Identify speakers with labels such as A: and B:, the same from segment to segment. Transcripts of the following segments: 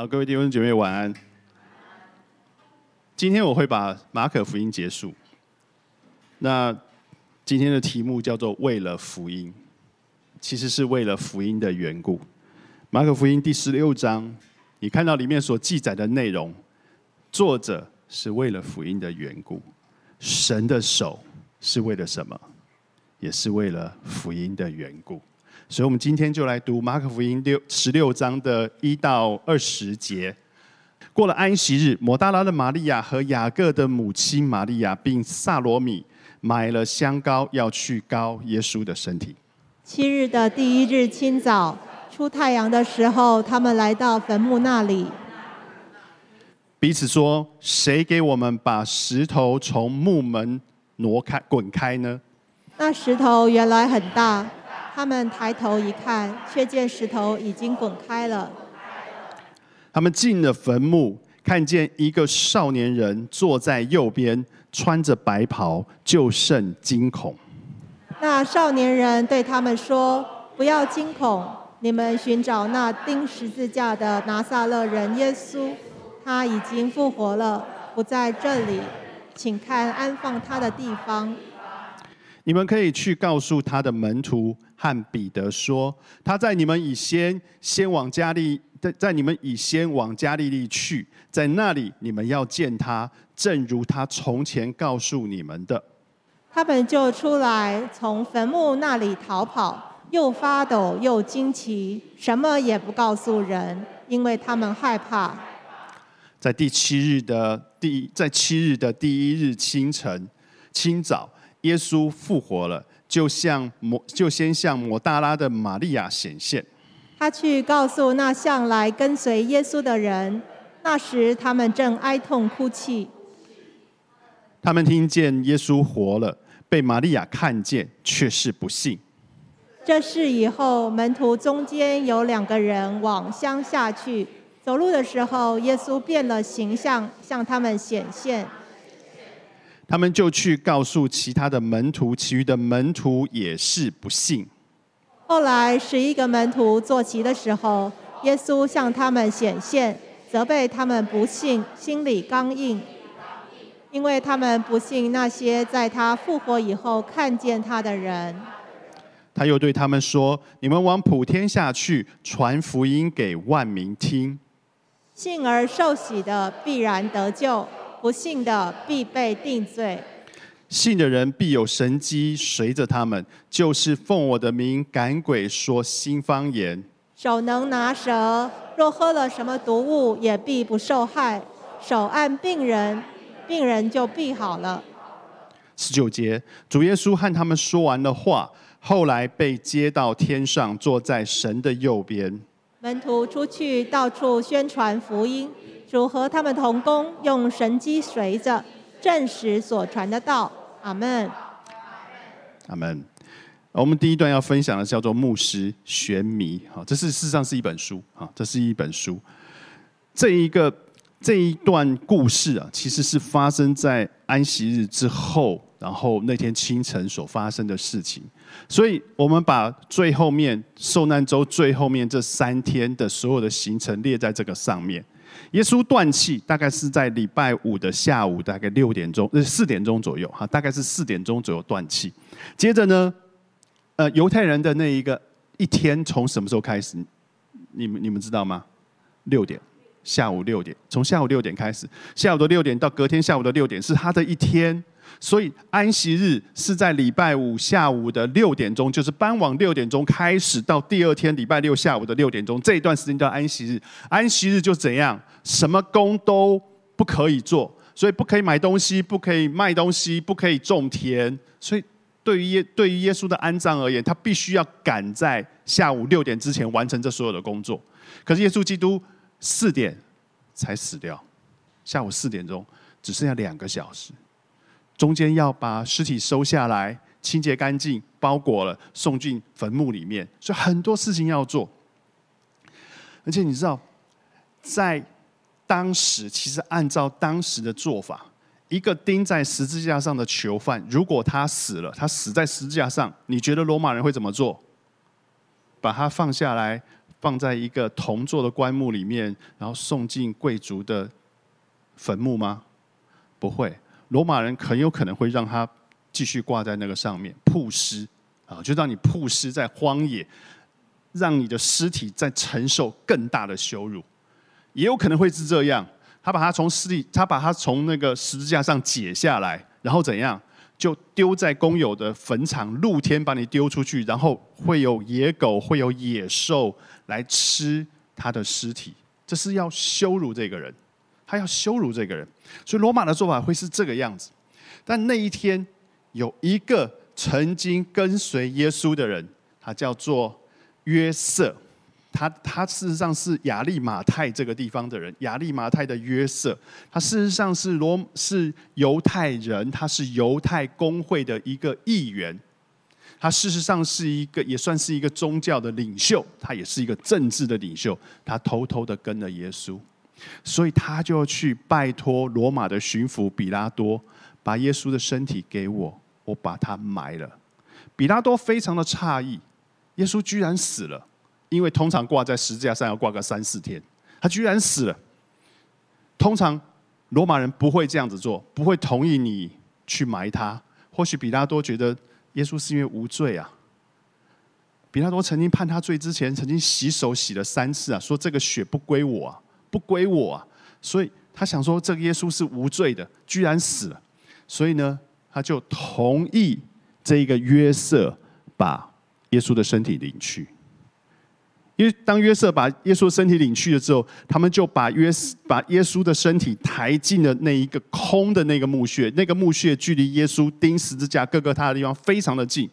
A: 好，各位弟兄姐妹晚安。今天我会把马可福音结束。那今天的题目叫做“为了福音”，其实是为了福音的缘故。马可福音第十六章，你看到里面所记载的内容，作者是为了福音的缘故，神的手是为了什么？也是为了福音的缘故。所以，我们今天就来读马可福音六十六章的一到二十节。过了安息日，摩大拉的玛利亚和雅各的母亲玛利亚，并萨罗米买了香膏，要去膏耶稣的身体。
B: 七日的第一日清早，出太阳的时候，他们来到坟墓那里，
A: 彼此说：“谁给我们把石头从墓门挪开、滚开呢？”
B: 那石头原来很大，他们抬头一看，却见石头已经滚开了。
A: 他们进了坟墓，看见一个少年人坐在右边，穿着白袍，就甚惊恐。
B: 那少年人对他们说：“不要惊恐，你们寻找那钉十字架的拿撒勒人耶稣，他已经复活了，不在这里，请看安放他的地方。
A: 你们可以去告诉他的门徒和彼得说，他在你们以先先往加利。”在在你们以先往加利利去，在那里你们要见他，正如他从前告诉你们的。
B: 他们就出来，从坟墓那里逃跑，又发抖又惊奇，什么也不告诉人，因为他们害怕。
A: 在第七日的第在七日的第一日清晨清早，耶稣复活了，就向摩就先向摩大拉的玛利亚显现。
B: 他去告诉那向来跟随耶稣的人，那时他们正哀痛哭泣。
A: 他们听见耶稣活了，被玛利亚看见，却是不信。
B: 这事以后，门徒中间有两个人往乡下去，走路的时候，耶稣变了形象，向他们显现。
A: 他们就去告诉其他的门徒，其余的门徒也是不信。
B: 后来十一个门徒坐齐的时候，耶稣向他们显现，责备他们不信，心里刚硬，因为他们不信那些在他复活以后看见他的人。
A: 他又对他们说：“你们往普天下去，传福音给万民听。
B: 信而受洗的必然得救，不信的必被定罪。”
A: 信的人必有神机随着他们，就是奉我的名赶鬼，说新方言。
B: 手能拿蛇，若喝了什么毒物，也必不受害。手按病人，病人就必好了。
A: 十九节，主耶稣和他们说完了话，后来被接到天上，坐在神的右边。
B: 门徒出去到处宣传福音，主和他们同工，用神机随着，证实所传的道。阿门，
A: 阿门。我们第一段要分享的叫做《牧师玄迷》哈，这是事实上是一本书哈，这是一本书。这一个这一段故事啊，其实是发生在安息日之后，然后那天清晨所发生的事情。所以我们把最后面受难周最后面这三天的所有的行程列在这个上面。耶稣断气，大概是在礼拜五的下午，大概六点钟，呃，四点钟左右，哈，大概是四点钟左右断气。接着呢，呃，犹太人的那一个一天从什么时候开始？你们你们知道吗？六点，下午六点，从下午六点开始，下午的六点到隔天下午的六点是他的一天。所以安息日是在礼拜五下午的六点钟，就是傍晚六点钟开始，到第二天礼拜六下午的六点钟，这一段时间叫安息日。安息日就怎样，什么工都不可以做，所以不可以买东西，不可以卖东西，不可以种田。所以对于耶对于耶稣的安葬而言，他必须要赶在下午六点之前完成这所有的工作。可是耶稣基督四点才死掉，下午四点钟只剩下两个小时。中间要把尸体收下来，清洁干净，包裹了，送进坟墓里面，所以很多事情要做。而且你知道，在当时，其实按照当时的做法，一个钉在十字架上的囚犯，如果他死了，他死在十字架上，你觉得罗马人会怎么做？把他放下来，放在一个铜做的棺木里面，然后送进贵族的坟墓吗？不会，罗马人很有可能会让他继续挂在那个上面，曝尸啊，就让你曝尸在荒野，让你的尸体在承受更大的羞辱，也有可能会是这样。他把他从尸体，他把他从那个十字架上解下来，然后怎样？就丢在公有的坟场，露天把你丢出去，然后会有野狗、会有野兽来吃他的尸体。这是要羞辱这个人，他要羞辱这个人。所以罗马的做法会是这个样子。但那一天有一个曾经跟随耶稣的人，他叫做约瑟。他他事实上是亚利马泰这个地方的人，亚利马泰的约瑟，他事实上是罗是犹太人，他是犹太公会的一个议员，他事实上是一个也算是一个宗教的领袖，他也是一个政治的领袖，他偷偷的跟了耶稣，所以他就去拜托罗马的巡抚比拉多，把耶稣的身体给我，我把他埋了。比拉多非常的诧异，耶稣居然死了。因为通常挂在十字架上要挂个三四天，他居然死了。通常罗马人不会这样子做，不会同意你去埋他。或许比拉多觉得耶稣是因为无罪啊。比拉多曾经判他罪之前，曾经洗手洗了三次啊，说这个血不归我啊，不归我啊。所以他想说这个耶稣是无罪的，居然死了。所以呢，他就同意这一个约瑟把耶稣的身体领去。因为当约瑟把耶稣的身体领去了之后，他们就把约把耶稣的身体抬进了那一个空的那个墓穴，那个墓穴距离耶稣钉十字架各个他的地方非常的近，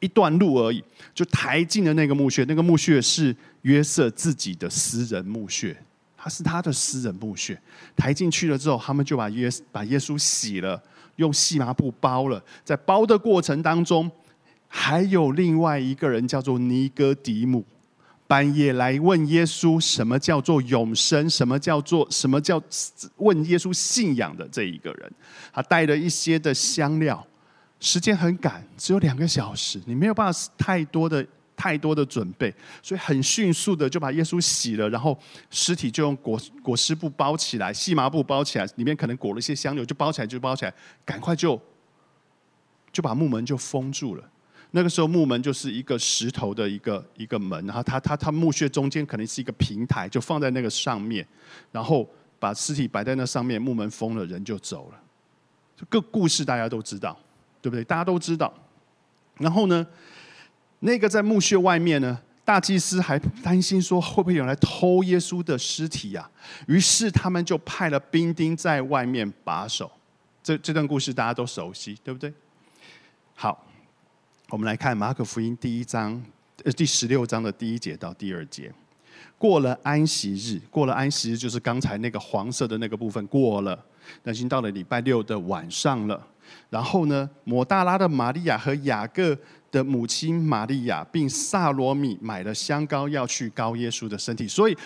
A: 一段路而已，就抬进了那个墓穴。那个墓穴是约瑟自己的私人墓穴，他是他的私人墓穴。抬进去了之后，他们就把约把耶稣洗了，用细麻布包了。在包的过程当中，还有另外一个人叫做尼哥底母。半夜来问耶稣什么叫做永生，什么叫做什么叫问耶稣信仰的这一个人，他带了一些的香料，时间很赶，只有两个小时，你没有办法太多的太多的准备，所以很迅速的就把耶稣洗了，然后尸体就用裹裹尸布包起来，细麻布包起来，里面可能裹了一些香料，就包起来就包起来，赶快就就把木门就封住了。那个时候木门就是一个石头的一个一个门，然后它它它墓穴中间可能是一个平台，就放在那个上面，然后把尸体摆在那上面，木门封了，人就走了。这个故事大家都知道，对不对？大家都知道。然后呢，那个在墓穴外面呢，大祭司还担心说会不会有人来偷耶稣的尸体呀？于是他们就派了兵丁在外面把守。这这段故事大家都熟悉，对不对？好。我们来看马可福音第一章，呃，第十六章的第一节到第二节。过了安息日，过了安息日就是刚才那个黄色的那个部分过了，那已经到了礼拜六的晚上了。然后呢，抹大拉的玛利亚和雅各的母亲玛利亚，并萨罗米买了香膏要去膏耶稣的身体，所以。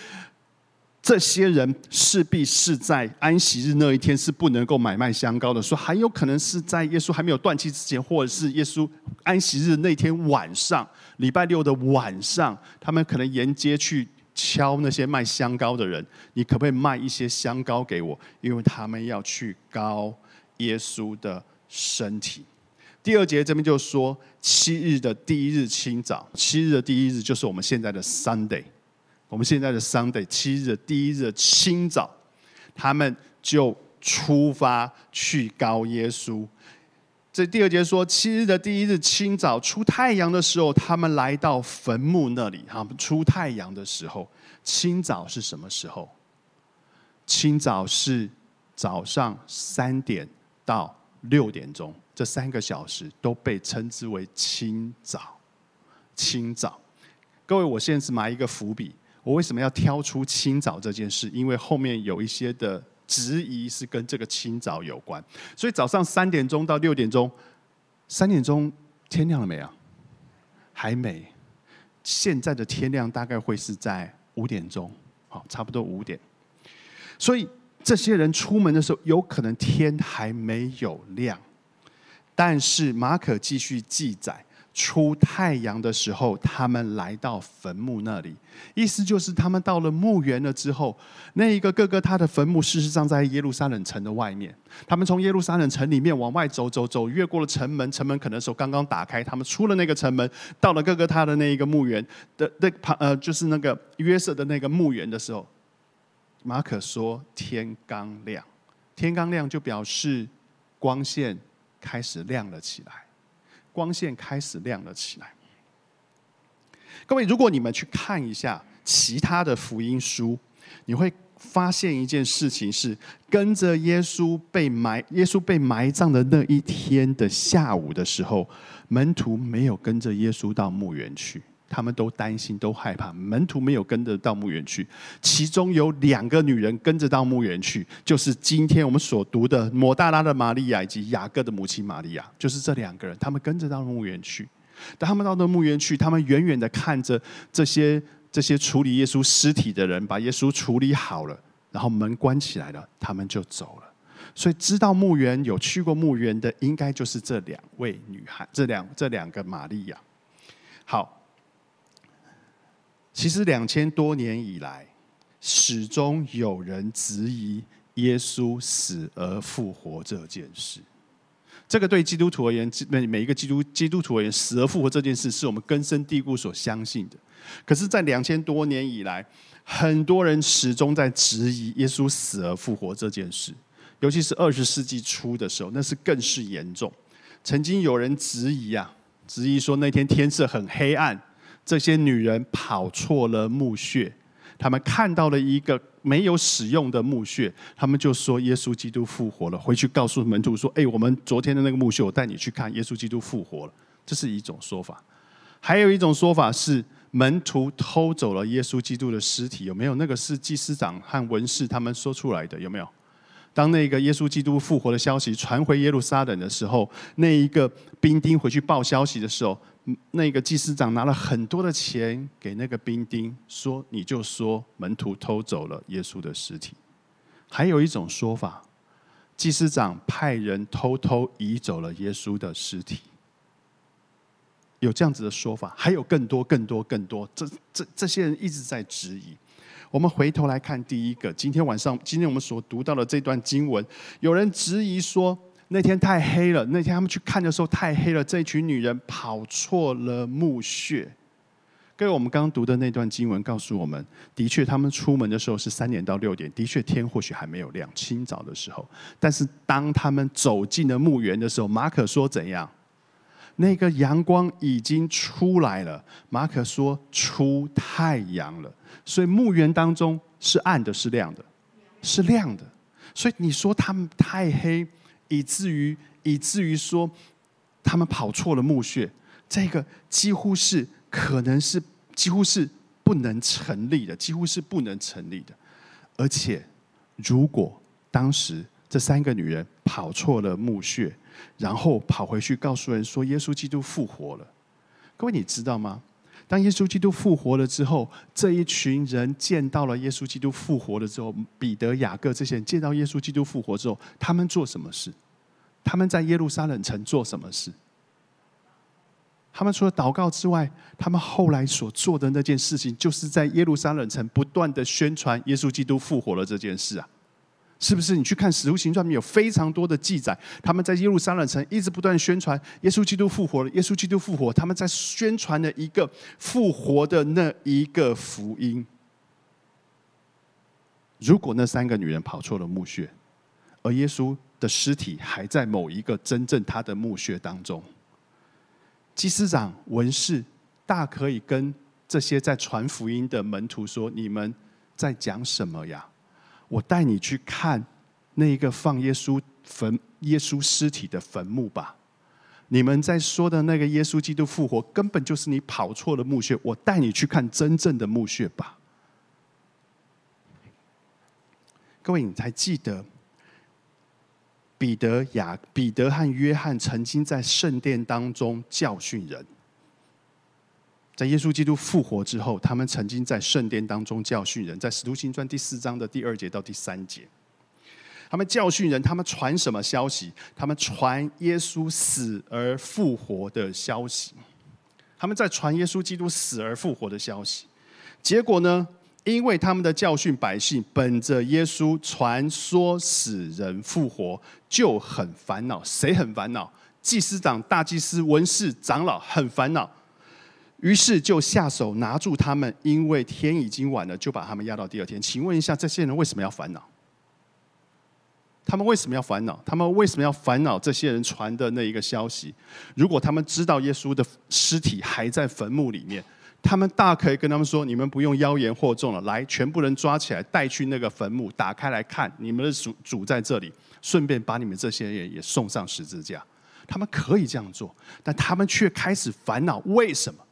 A: 这些人势必是在安息日那一天是不能够买卖香膏的，说很有可能是在耶稣还没有断气之前，或者是耶稣安息日那天晚上，礼拜六的晚上，他们可能沿街去敲那些卖香膏的人，你可不可以卖一些香膏给我？因为他们要去膏耶稣的身体。第二节这边就说七日的第一日清早，七日的第一日就是我们现在的 Sunday。我们现在的 Sunday 七日的第一日清早，他们就出发去告耶稣。这第二节说，七日的第一日清早出太阳的时候，他们来到坟墓那里。哈，出太阳的时候，清早是什么时候？清早是早上三点到六点钟，这三个小时都被称之为清早。清早，各位，我现在是埋一个伏笔。我为什么要挑出清早这件事？因为后面有一些的质疑是跟这个清早有关。所以早上三点钟到六点钟，三点钟天亮了没有？还没。现在的天亮大概会是在五点钟，好，差不多五点。所以这些人出门的时候，有可能天还没有亮。但是马可继续记载，出太阳的时候，他们来到坟墓那里，意思就是他们到了墓园了之后，那一个哥哥他的坟墓事实上在耶路撒冷城的外面。他们从耶路撒冷城里面往外走走走，越过了城门，城门可能时候刚刚打开，他们出了那个城门，到了哥哥他的那一个墓园的那旁呃，就是那个约瑟的那个墓园的时候，马可说天刚亮，天刚亮就表示光线开始亮了起来。光线开始亮了起来。各位，如果你们去看一下其他的福音书，你会发现一件事情是：跟着耶稣被埋，耶稣被埋葬的那一天的下午的时候，门徒没有跟着耶稣到墓园去。他们都担心，都害怕。门徒没有跟着到墓园去，其中有两个女人跟着到墓园去，就是今天我们所读的抹大拉的玛利亚以及雅各的母亲玛利亚，就是这两个人，他们跟着到墓园去。当他们到那墓园去，他们远远的看着这些这些处理耶稣尸体的人，把耶稣处理好了，然后门关起来了，他们就走了。所以知道墓园有去过墓园的，应该就是这两位女孩，这两这两个玛利亚。好。其实两千多年以来，始终有人质疑耶稣死而复活这件事。这个对基督徒而言，每每一个基督基督徒而言，死而复活这件事是我们根深蒂固所相信的。可是，在两千多年以来，很多人始终在质疑耶稣死而复活这件事。尤其是二十世纪初的时候，那是更是严重。曾经有人质疑啊，质疑说那天天色很黑暗。这些女人跑错了墓穴，他们看到了一个没有使用的墓穴，他们就说耶稣基督复活了。回去告诉门徒说：“哎，我们昨天的那个墓穴，我带你去看，耶稣基督复活了。”这是一种说法。还有一种说法是门徒偷走了耶稣基督的尸体，有没有？那个是祭司长和文士他们说出来的，有没有？当那个耶稣基督复活的消息传回耶路撒冷的时候，那一个兵丁回去报消息的时候。那个祭司长拿了很多的钱给那个兵丁，说：“你就说门徒偷走了耶稣的尸体。”还有一种说法，祭司长派人偷偷移走了耶稣的尸体。有这样子的说法，还有更多、更多、更多。这、这、这些人一直在质疑。我们回头来看第一个，今天晚上，今天我们所读到的这段经文，有人质疑说。那天太黑了，那天他们去看的时候太黑了，这群女人跑错了墓穴。各位，我们刚刚读的那段经文告诉我们，的确他们出门的时候是三点到六点，的确天或许还没有亮，清早的时候。但是当他们走进了墓园的时候，马可说怎样？那个阳光已经出来了。马可说出太阳了，所以墓园当中是暗的，是亮的，是亮的。所以你说他们太黑。以至于以至于说，他们跑错了墓穴，这个几乎是可能是几乎是不能成立的，几乎是不能成立的。而且，如果当时这三个女人跑错了墓穴，然后跑回去告诉人说耶稣基督复活了，各位你知道吗？当耶稣基督复活了之后，这一群人见到了耶稣基督复活了之后，彼得、雅各这些人见到耶稣基督复活之后，他们做什么事？他们在耶路撒冷城做什么事？他们除了祷告之外，他们后来所做的那件事情，就是在耶路撒冷城不断的宣传耶稣基督复活了这件事啊。是不是？你去看《使徒行传》里面有非常多的记载，他们在耶路撒冷城一直不断宣传耶稣基督复活了，耶稣基督复活，他们在宣传的一个复活的那一个福音。如果那三个女人跑错了墓穴，而耶稣的尸体还在某一个真正他的墓穴当中，祭司长、文士大可以跟这些在传福音的门徒说：“你们在讲什么呀？”我带你去看那一个放耶稣坟、耶稣尸体的坟墓吧。你们在说的那个耶稣基督复活，根本就是你跑错了墓穴。我带你去看真正的墓穴吧。各位，你才记得彼得、雅、彼得和约翰曾经在圣殿当中教训人。在耶稣基督复活之后，他们曾经在圣殿当中教训人，在使徒行传第四章的第二节到第三节，他们教训人，他们传什么消息？他们传耶稣死而复活的消息。他们在传耶稣基督死而复活的消息。结果呢？因为他们的教训百姓，本着耶稣传说死人复活，就很烦恼。谁很烦恼？祭司长、大祭司、文士、长老很烦恼。于是就下手拿住他们，因为天已经晚了，就把他们押到第二天。请问一下，这些人为什么要烦恼？他们为什么要烦恼？他们为什么要烦恼？这些人传的那一个消息，如果他们知道耶稣的尸体还在坟墓里面，他们大可以跟他们说：“你们不用妖言惑众了，来，全部人抓起来，带去那个坟墓，打开来看，你们的主主在这里，顺便把你们这些人也送上十字架。”他们可以这样做，但他们却开始烦恼，为什么？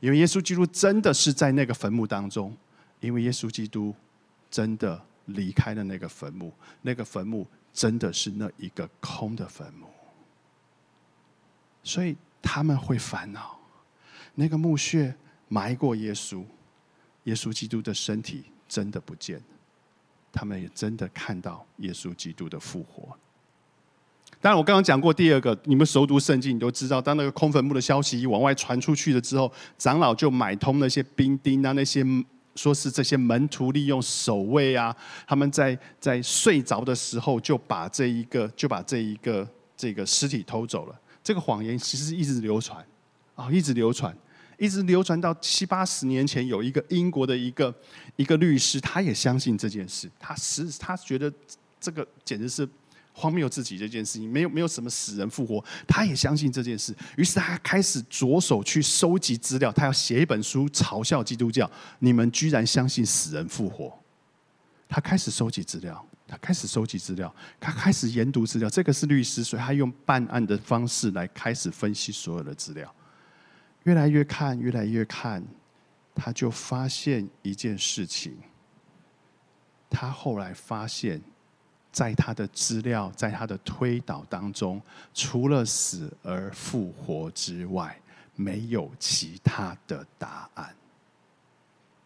A: 因为耶稣基督真的是在那个坟墓当中，因为耶稣基督真的离开了那个坟墓，那个坟墓真的是那一个空的坟墓，所以他们会烦恼。那个墓穴埋过耶稣，耶稣基督的身体真的不见，他们也真的看到耶稣基督的复活。当然，我刚刚讲过第二个，你们熟读圣经，你都知道，当那个空坟墓的消息往外传出去了之后，长老就买通那些兵丁啊，那些说是这些门徒利用守卫啊，他们在在睡着的时候就把这一个就把这一个这个尸体偷走了。这个谎言其实一直流传啊，一直流传，一直流传到七八十年前，有一个英国的一个一个律师，他也相信这件事，他实他觉得这个简直是。荒谬自己这件事情，没有没有什么死人复活，他也相信这件事，于是他开始着手去收集资料，他要写一本书嘲笑基督教。你们居然相信死人复活？他开始收集资料，他开始收集资料，他开始研读资料。这个是律师，所以他用办案的方式来开始分析所有的资料。越来越看，越来越看，他就发现一件事情。他后来发现。在他的资料，在他的推导当中，除了死而复活之外，没有其他的答案。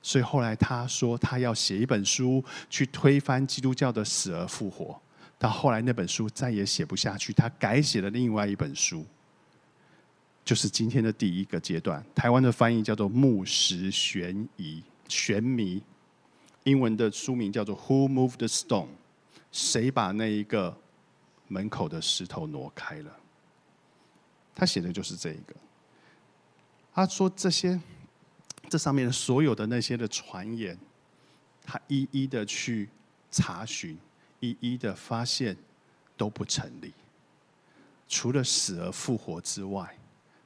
A: 所以后来他说，他要写一本书去推翻基督教的死而复活。到后来那本书再也写不下去，他改写了另外一本书，就是今天的第一个阶段。台湾的翻译叫做《牧石悬疑悬谜》，英文的书名叫做《Who Moved the Stone》。谁把那一个门口的石头挪开了？他写的就是这一个。他说这些这上面所有的那些的传言，他一一的去查询，一一的发现都不成立。除了死而复活之外，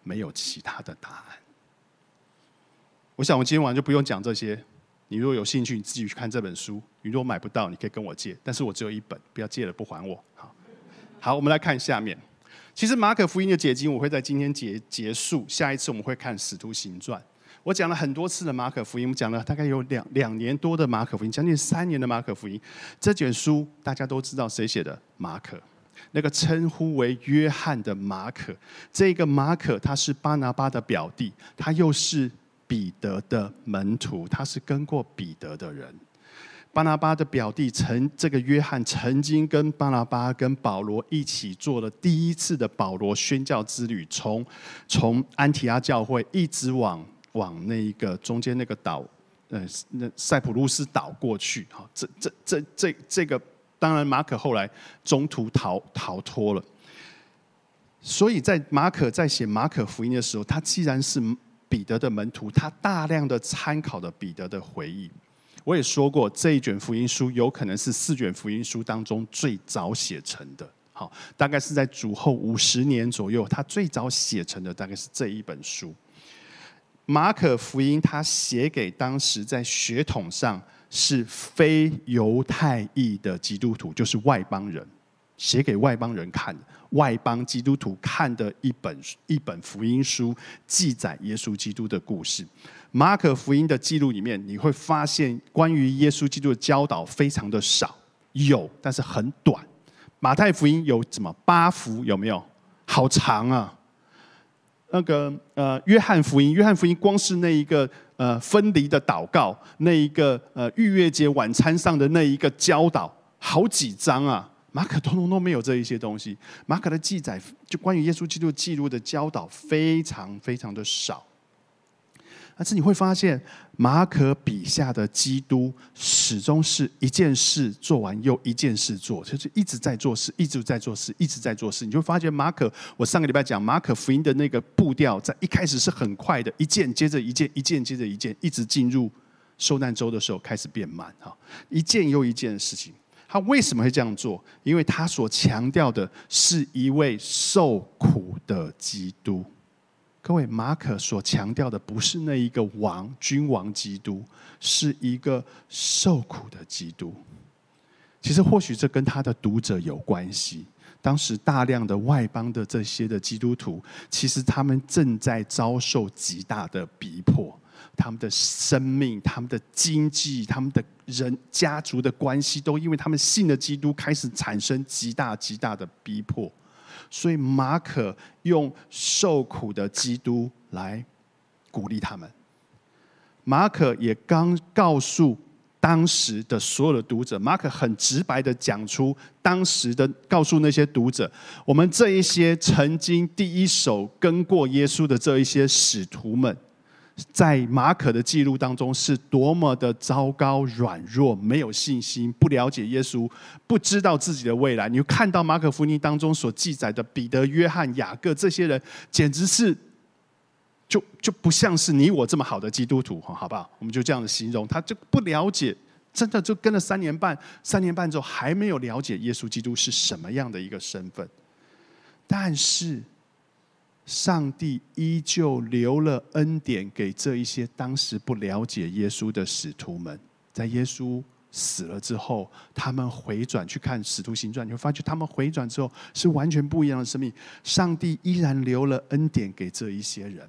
A: 没有其他的答案。我想我今天晚上就不用讲这些。你如果有兴趣，你自己去看这本书。你如果买不到，你可以跟我借，但是我只有一本，不要借了不还我。好，好，我们来看下面。其实马可福音的解经，我会在今天结结束。下一次我们会看使徒行传。我讲了很多次的马可福音，我们讲了大概有两两年多的马可福音，将近三年的马可福音。这卷书大家都知道谁写的？马可，那个称呼为约翰的马可。这个马可他是巴拿巴的表弟，他又是。彼得的门徒，他是跟过彼得的人。巴拿巴的表弟曾这个约翰曾经跟巴拿巴跟保罗一起做了第一次的保罗宣教之旅，从从安提阿教会一直往往那一个中间那个岛，呃，那塞浦路斯岛过去。哈，这这这这这个，当然马可后来中途逃逃脱了。所以在马可在写马可福音的时候，他既然是。彼得的门徒，他大量的参考了彼得的回忆。我也说过，这一卷福音书有可能是四卷福音书当中最早写成的。好，大概是在主后五十年左右，他最早写成的大概是这一本书。马可福音，他写给当时在血统上是非犹太裔的基督徒，就是外邦人，写给外邦人看的。外邦基督徒看的一本一本福音书，记载耶稣基督的故事。马可福音的记录里面，你会发现关于耶稣基督的教导非常的少，有但是很短。马太福音有怎么八福有没有？好长啊！那个呃，约翰福音，约翰福音光是那一个呃分离的祷告，那一个呃逾越节晚餐上的那一个教导，好几章啊。马可通通都没有这一些东西。马可的记载，就关于耶稣基督记录的教导非常非常的少。但是你会发现，马可笔下的基督始终是一件事做完又一件事做，就是一直在做事，一直在做事，一直在做事。你就会发现马可，我上个礼拜讲马可福音的那个步调，在一开始是很快的，一件接着一件，一件接着一件，一直进入受难周的时候开始变慢哈，一件又一件的事情。他为什么会这样做？因为他所强调的是一位受苦的基督。各位，马可所强调的不是那一个王、君王基督，是一个受苦的基督。其实，或许这跟他的读者有关系。当时大量的外邦的这些的基督徒，其实他们正在遭受极大的逼迫，他们的生命、他们的经济、他们的人家族的关系，都因为他们信了基督，开始产生极大极大的逼迫。所以马可用受苦的基督来鼓励他们。马可也刚告诉当时的所有的读者，马可很直白的讲出当时的告诉那些读者，我们这一些曾经第一手跟过耶稣的这一些使徒们。在马可的记录当中，是多么的糟糕、软弱、没有信心、不了解耶稣、不知道自己的未来。你看到马可福音当中所记载的彼得、约翰、雅各这些人，简直是就就不像是你我这么好的基督徒，好不好？我们就这样的形容，他就不了解，真的就跟了三年半，三年半之后还没有了解耶稣基督是什么样的一个身份，但是。上帝依旧留了恩典给这一些当时不了解耶稣的使徒们，在耶稣死了之后，他们回转去看《使徒行传》，你会发觉他们回转之后是完全不一样的生命。上帝依然留了恩典给这一些人，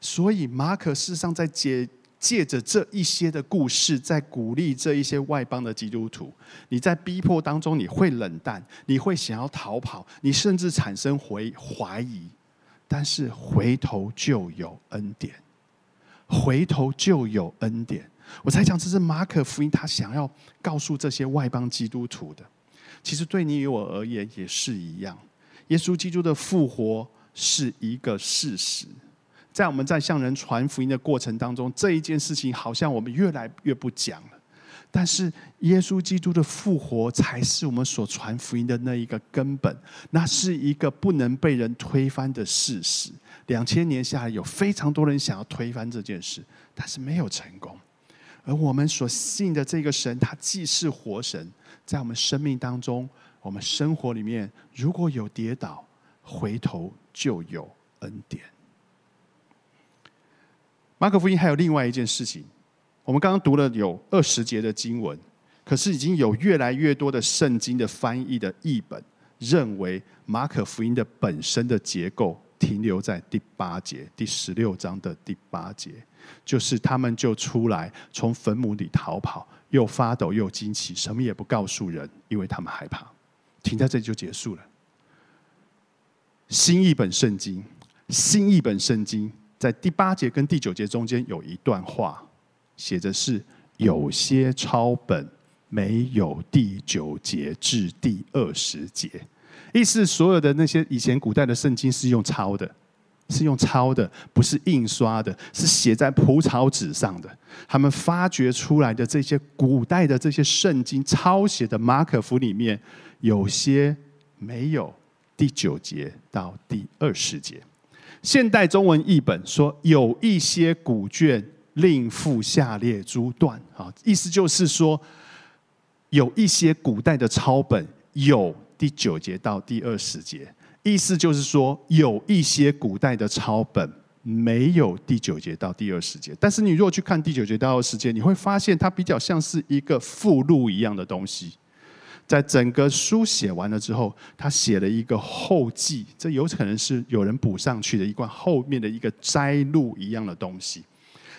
A: 所以马可事实上在借借着这一些的故事，在鼓励这一些外邦的基督徒。你在逼迫当中，你会冷淡，你会想要逃跑，你甚至产生回怀疑。但是回头就有恩典，回头就有恩典。我才讲，这是马可福音他想要告诉这些外邦基督徒的。其实对你与我而言也是一样。耶稣基督的复活是一个事实，在我们在向人传福音的过程当中，这一件事情好像我们越来越不讲了。但是耶稣基督的复活才是我们所传福音的那一个根本，那是一个不能被人推翻的事实。两千年下来，有非常多人想要推翻这件事，但是没有成功。而我们所信的这个神，他既是活神，在我们生命当中，我们生活里面如果有跌倒，回头就有恩典。马可福音还有另外一件事情。我们刚刚读了有二十节的经文，可是已经有越来越多的圣经的翻译的译本认为马可福音的本身的结构停留在第八节第十六章的第八节，就是他们就出来从坟墓里逃跑，又发抖又惊奇，什么也不告诉人，因为他们害怕。停在这里就结束了。新译本圣经，新译本圣经在第八节跟第九节中间有一段话。写着是有些抄本没有第九节至第二十节，意思所有的那些以前古代的圣经是用抄的，是用抄的，不是印刷的，是写在蒲草纸上的。他们发掘出来的这些古代的这些圣经抄写的马可福里面，有些没有第九节到第二十节。现代中文译本说有一些古卷。另附下列诸段，啊，意思就是说，有一些古代的抄本有第九节到第二十节，意思就是说，有一些古代的抄本没有第九节到第二十节。但是你如果去看第九节到二十节，你会发现它比较像是一个附录一样的东西。在整个书写完了之后，他写了一个后记，这有可能是有人补上去的一段后面的一个摘录一样的东西。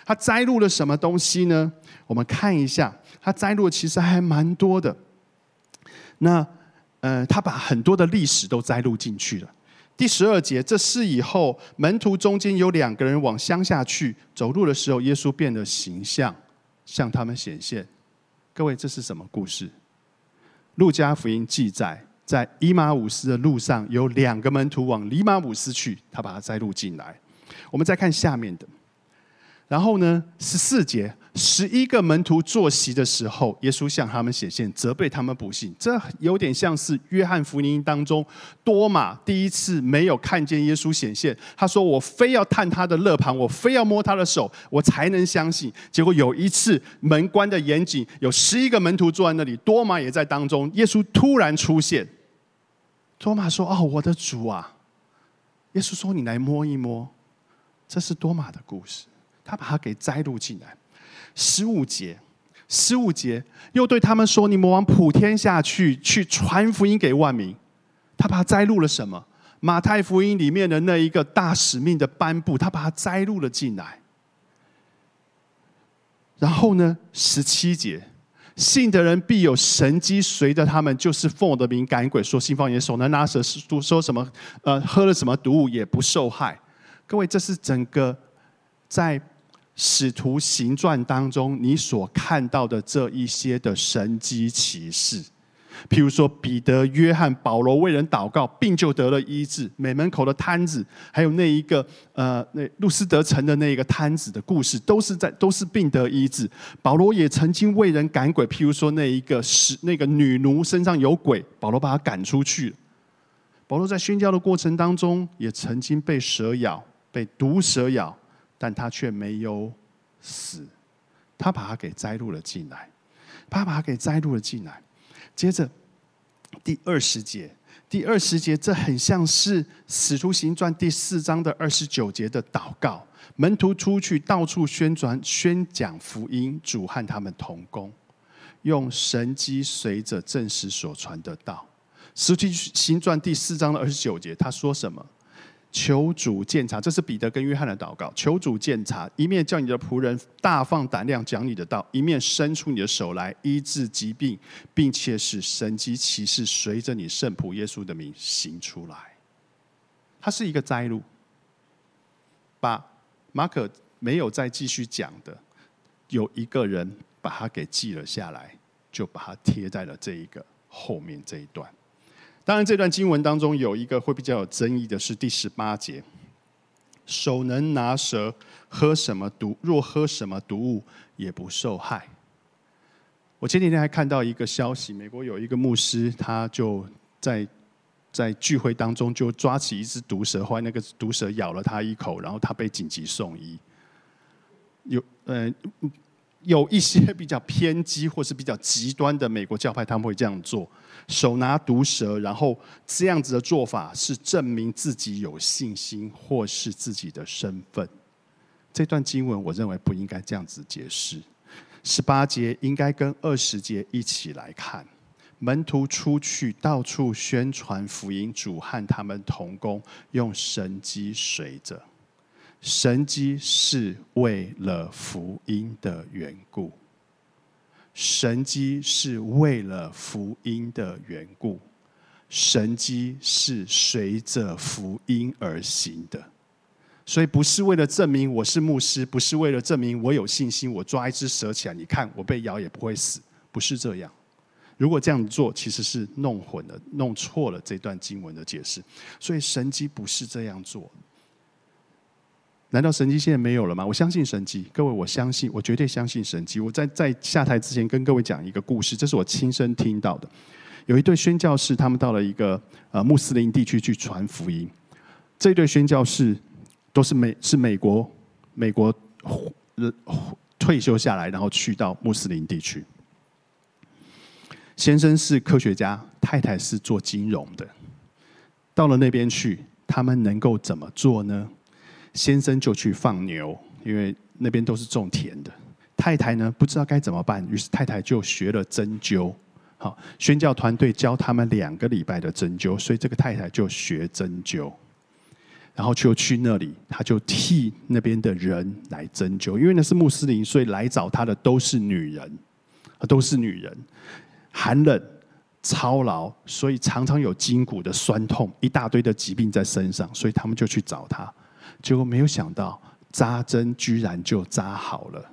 A: 他摘录了什么东西呢？我们看一下，他摘录其实还蛮多的。那呃，他把很多的历史都摘录进去了。第十二节，这是以后门徒中间有两个人往乡下去走路的时候，耶稣变得形象向他们显现。各位，这是什么故事？路加福音记载，在伊马五斯的路上有两个门徒往里马五斯去，他把它摘录进来。我们再看下面的。然后呢，十四节，十一个门徒坐席的时候，耶稣向他们显现，责备他们不信。这有点像是约翰福音当中多马第一次没有看见耶稣显现，他说：“我非要探他的肋旁，我非要摸他的手，我才能相信。”结果有一次门关的严谨，有十一个门徒坐在那里，多马也在当中。耶稣突然出现，多马说：“哦，我的主啊！”耶稣说：“你来摸一摸。”这是多马的故事。他把它给摘录进来，十五节，十五节又对他们说：“你们往普天下去，去传福音给万民。”他把它摘录了什么？马太福音里面的那一个大使命的颁布，他把它摘录了进来。然后呢，十七节，信的人必有神机随着他们，就是奉我的名赶鬼，说信方言，手能拿蛇，说说什么？呃，喝了什么毒物也不受害。各位，这是整个在。使徒行传当中，你所看到的这一些的神机骑士，譬如说彼得、约翰、保罗为人祷告，病就得了医治；美门口的摊子，还有那一个呃，那路斯德城的那一个摊子的故事，都是在都是病得医治。保罗也曾经为人赶鬼，譬如说那一个是那个女奴身上有鬼，保罗把她赶出去。保罗在宣教的过程当中，也曾经被蛇咬，被毒蛇咬。但他却没有死，他把他给摘录了进来，他把他给摘录了进来。接着第二十节，第二十节，这很像是《使徒行传》第四章的二十九节的祷告：门徒出去到处宣传、宣讲福音，主和他们同工，用神机随着正史所传的道。《使徒行传》第四章的二十九节，他说什么？求主鉴察，这是彼得跟约翰的祷告。求主鉴察，一面叫你的仆人大放胆量讲你的道，一面伸出你的手来医治疾病，并且使神机骑士随着你圣仆耶稣的名行出来。它是一个摘录，把马可没有再继续讲的，有一个人把它给记了下来，就把它贴在了这一个后面这一段。当然，这段经文当中有一个会比较有争议的是第十八节：手能拿蛇，喝什么毒？若喝什么毒物，也不受害。我前几天还看到一个消息，美国有一个牧师，他就在在聚会当中就抓起一只毒蛇，后来那个毒蛇咬了他一口，然后他被紧急送医。有呃。有一些比较偏激或是比较极端的美国教派，他们会这样做：手拿毒蛇，然后这样子的做法是证明自己有信心或是自己的身份。这段经文我认为不应该这样子解释。十八节应该跟二十节一起来看。门徒出去到处宣传福音，主和他们同工，用神机随着。神机是为了福音的缘故，神机是为了福音的缘故，神机是随着福音而行的，所以不是为了证明我是牧师，不是为了证明我有信心，我抓一只蛇起来，你看我被咬也不会死，不是这样。如果这样做，其实是弄混了、弄错了这段经文的解释。所以神机不是这样做。难道神迹现在没有了吗？我相信神迹，各位，我相信，我绝对相信神迹。我在在下台之前跟各位讲一个故事，这是我亲身听到的。有一对宣教士，他们到了一个呃穆斯林地区去传福音。这对宣教士都是美是美国美国退休下来，然后去到穆斯林地区。先生是科学家，太太是做金融的。到了那边去，他们能够怎么做呢？先生就去放牛，因为那边都是种田的。太太呢不知道该怎么办，于是太太就学了针灸。好，宣教团队教他们两个礼拜的针灸，所以这个太太就学针灸，然后就去那里，他就替那边的人来针灸。因为那是穆斯林，所以来找他的都是女人，都是女人，寒冷、操劳，所以常常有筋骨的酸痛，一大堆的疾病在身上，所以他们就去找他。结果没有想到，扎针居然就扎好了。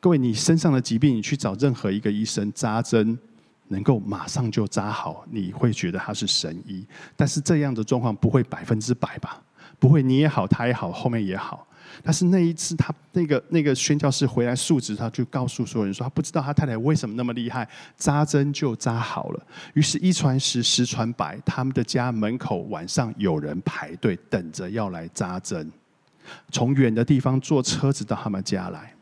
A: 各位，你身上的疾病，你去找任何一个医生扎针，能够马上就扎好，你会觉得他是神医。但是这样的状况不会百分之百吧？不会，你也好，他也好，后面也好。但是那一次，他那个那个宣教士回来述职，他就告诉所有人说，他不知道他太太为什么那么厉害，扎针就扎好了。于是，一传十，十传百，他们的家门口晚上有人排队等着要来扎针，从远的地方坐车子到他们家来。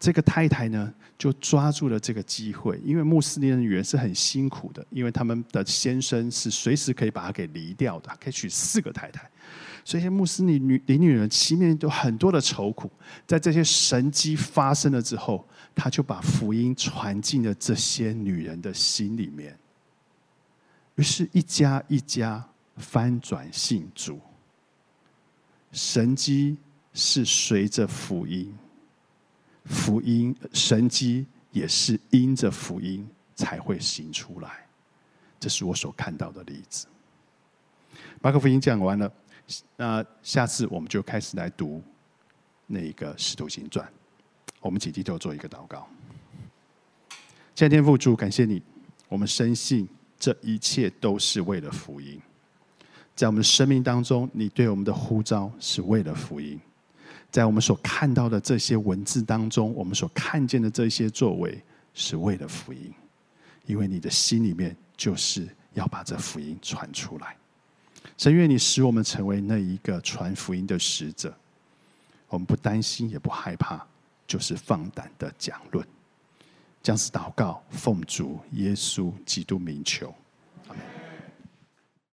A: 这个太太呢，就抓住了这个机会，因为穆斯林的女人是很辛苦的，因为他们的先生是随时可以把她给离掉的，可以娶四个太太。所以，穆斯林女林女人心里面有很多的愁苦，在这些神迹发生了之后，他就把福音传进了这些女人的心里面。于是，一家一家翻转信主，神迹是随着福音，福音神迹也是因着福音才会行出来。这是我所看到的例子。马可福音讲完了。那下次我们就开始来读那个《使徒行传》，我们请低头做一个祷告。天父主，感谢你，我们深信这一切都是为了福音。在我们生命当中，你对我们的呼召是为了福音。在我们所看到的这些文字当中，我们所看见的这些作为是为了福音，因为你的心里面就是要把这福音传出来。神愿你使我们成为那一个传福音的使者，我们不担心也不害怕，就是放胆的讲论。将是祷告，奉主耶稣基督名求。